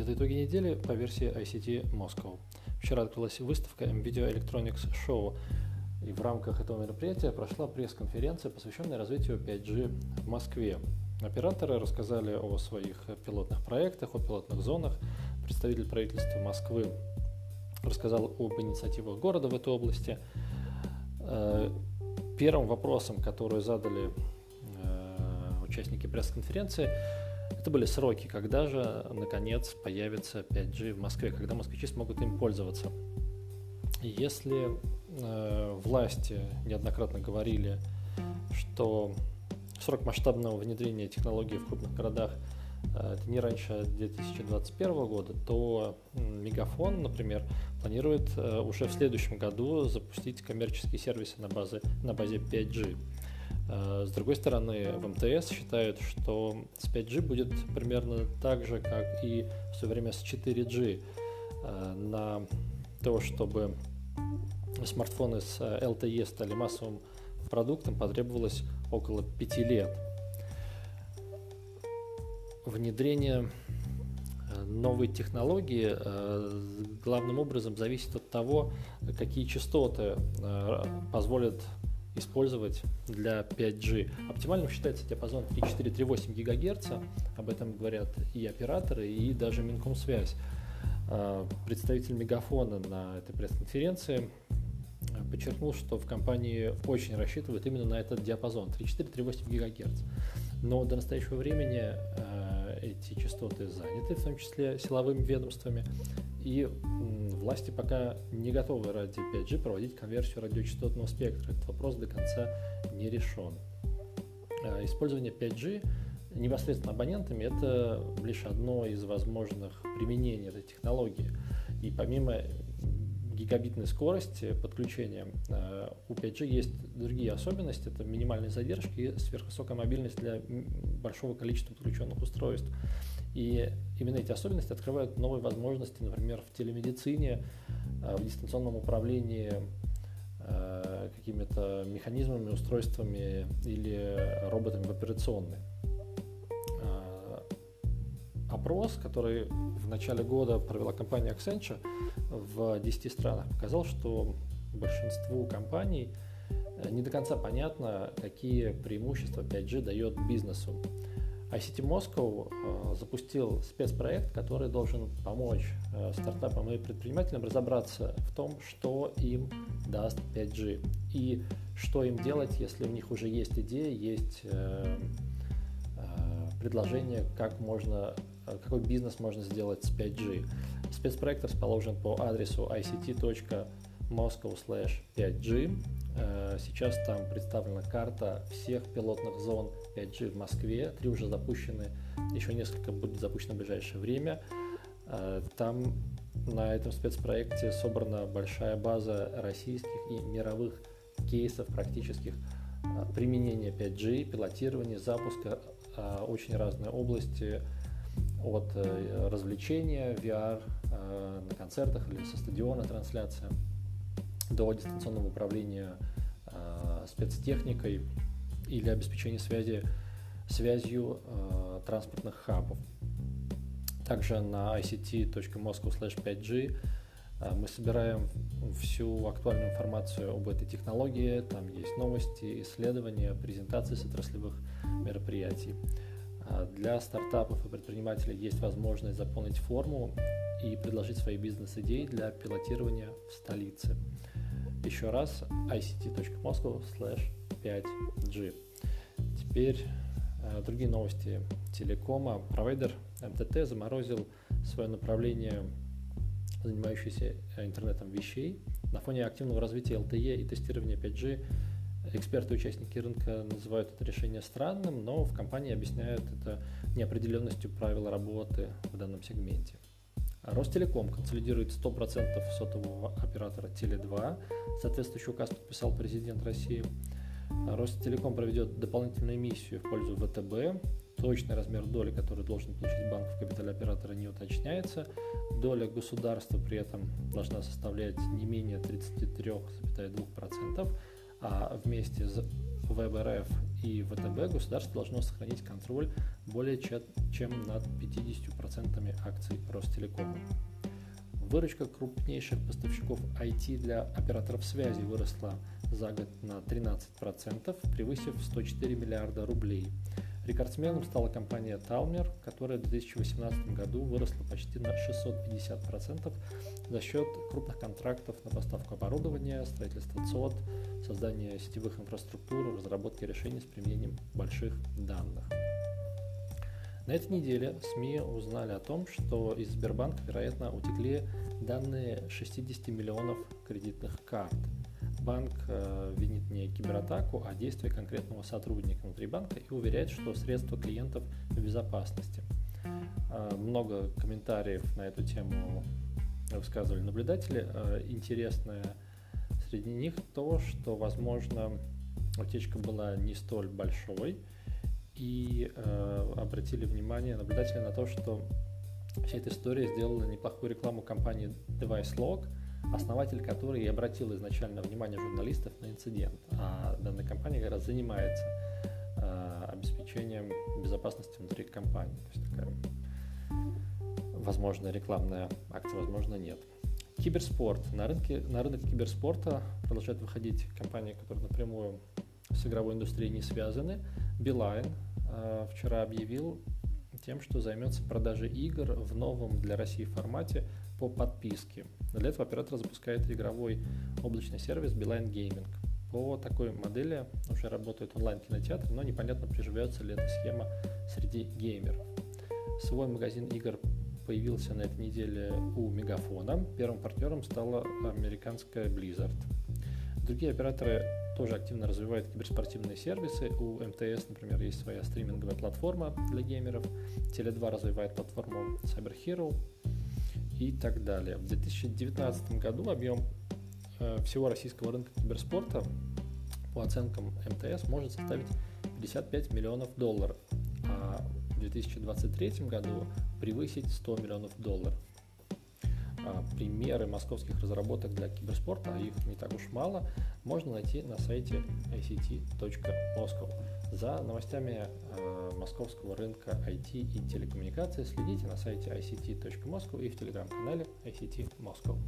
Это итоги недели по версии ICT Moscow. Вчера открылась выставка MVideo Electronics Show, и в рамках этого мероприятия прошла пресс-конференция, посвященная развитию 5G в Москве. Операторы рассказали о своих пилотных проектах, о пилотных зонах. Представитель правительства Москвы рассказал об инициативах города в этой области. Э, первым вопросом, который задали э, участники пресс-конференции, это были сроки, когда же, наконец, появится 5G в Москве, когда москвичи смогут им пользоваться. Если э, власти неоднократно говорили, что срок масштабного внедрения технологий в крупных городах э, это не раньше 2021 года, то Мегафон, например, планирует э, уже в следующем году запустить коммерческие сервисы на, базе, на базе 5G. Э, с другой стороны, в МТС считают, что с 5G будет примерно так же, как и в свое время с 4G. Э, на то, чтобы смартфоны с LTE стали массовым продуктом, потребовалось около 5 лет. Внедрение э, новой технологии главным образом зависит от того, какие частоты позволят использовать для 5G. Оптимальным считается диапазон 3,4-3,8 ГГц, об этом говорят и операторы, и даже Минкомсвязь. А, представитель Мегафона на этой пресс-конференции а, подчеркнул, что в компании очень рассчитывают именно на этот диапазон 3,4-3,8 ГГц. Но до настоящего времени а, эти частоты заняты, в том числе силовыми ведомствами, и власти пока не готовы ради 5G проводить конверсию радиочастотного спектра. Этот вопрос до конца не решен. А, использование 5G непосредственно абонентами – это лишь одно из возможных применений этой технологии. И помимо гигабитной скорости подключения а, у 5G есть другие особенности. Это минимальные задержки и сверхвысокая мобильность для большого количества подключенных устройств. И именно эти особенности открывают новые возможности, например, в телемедицине, э, в дистанционном управлении э, какими-то механизмами, устройствами или роботами в операционной. Э, опрос, который в начале года провела компания Accenture в 10 странах, показал, что большинству компаний не до конца понятно, какие преимущества 5G дает бизнесу. ICT Moscow э, запустил спецпроект, который должен помочь э, стартапам и предпринимателям разобраться в том, что им даст 5G и что им делать, если у них уже есть идея, есть э, предложение, как можно, какой бизнес можно сделать с 5G. Спецпроект расположен по адресу ict.moscow/5g. Сейчас там представлена карта всех пилотных зон 5G в Москве, три уже запущены, еще несколько будет запущено в ближайшее время. Э, там на этом спецпроекте собрана большая база российских и мировых кейсов практических э, применения 5G, пилотирования, запуска э, очень разные области от развлечения, VR на концертах или со стадиона трансляция до дистанционного управления спецтехникой, или обеспечение связи связью э, транспортных хабов. Также на ict.moscow/5g э, мы собираем всю актуальную информацию об этой технологии. Там есть новости, исследования, презентации с отраслевых мероприятий. Э, для стартапов и предпринимателей есть возможность заполнить форму и предложить свои бизнес-идеи для пилотирования в столице. Еще раз ict.moscow/5g. Теперь э, другие новости телекома. Провайдер МТТ заморозил свое направление, занимающееся э, интернетом вещей. На фоне активного развития LTE и тестирования 5G эксперты и участники рынка называют это решение странным, но в компании объясняют это неопределенностью правил работы в данном сегменте. Ростелеком консолидирует 100% сотового оператора Теле2. Соответствующий указ подписал президент России. Ростелеком проведет дополнительную миссию в пользу ВТБ. Точный размер доли, который должен получить банк в капитале оператора, не уточняется. Доля государства при этом должна составлять не менее 33,2%, а вместе с ВБРФ и ВТБ государство должно сохранить контроль более чем над 50% акций Ростелекома. Выручка крупнейших поставщиков IT для операторов связи выросла за год на 13%, превысив 104 миллиарда рублей. Рекордсменом стала компания Talmer, которая в 2018 году выросла почти на 650% за счет крупных контрактов на поставку оборудования, строительство ЦОД, создание сетевых инфраструктур, разработки решений с применением больших данных. На этой неделе СМИ узнали о том, что из Сбербанка, вероятно, утекли данные 60 миллионов кредитных карт. Банк э, винит не кибератаку, а действия конкретного сотрудника внутри банка и уверяет, что средства клиентов в безопасности. Э, много комментариев на эту тему высказывали наблюдатели. Э, интересное среди них то, что, возможно, утечка была не столь большой, и обратили внимание наблюдатели на то, что вся эта история сделала неплохую рекламу компании DeviceLog, основатель которой обратил изначально внимание журналистов на инцидент. А данная компания как раз занимается э, обеспечением безопасности внутри компании. То есть такая возможно рекламная акция, возможно нет. Киберспорт. На, рынке, на рынок киберспорта продолжают выходить компании, которые напрямую с игровой индустрией не связаны. Билайн э, вчера объявил тем, что займется продажей игр в новом для России формате по подписке. Для этого оператор запускает игровой облачный сервис Beeline Gaming. По такой модели уже работает онлайн-кинотеатр, но непонятно, приживется ли эта схема среди геймеров. Свой магазин игр появился на этой неделе у Мегафона. Первым партнером стала американская Blizzard. Другие операторы тоже активно развивают киберспортивные сервисы. У МТС, например, есть своя стриминговая платформа для геймеров. Теле2 развивает платформу Cyber Hero и так далее. В 2019 году объем э, всего российского рынка киберспорта по оценкам МТС может составить 55 миллионов долларов, а в 2023 году превысить 100 миллионов долларов. А, примеры московских разработок для киберспорта, а их не так уж мало, можно найти на сайте ict.moscow. За новостями а, московского рынка IT и телекоммуникации следите на сайте ict.moscow и в телеграм-канале ICT Moscow.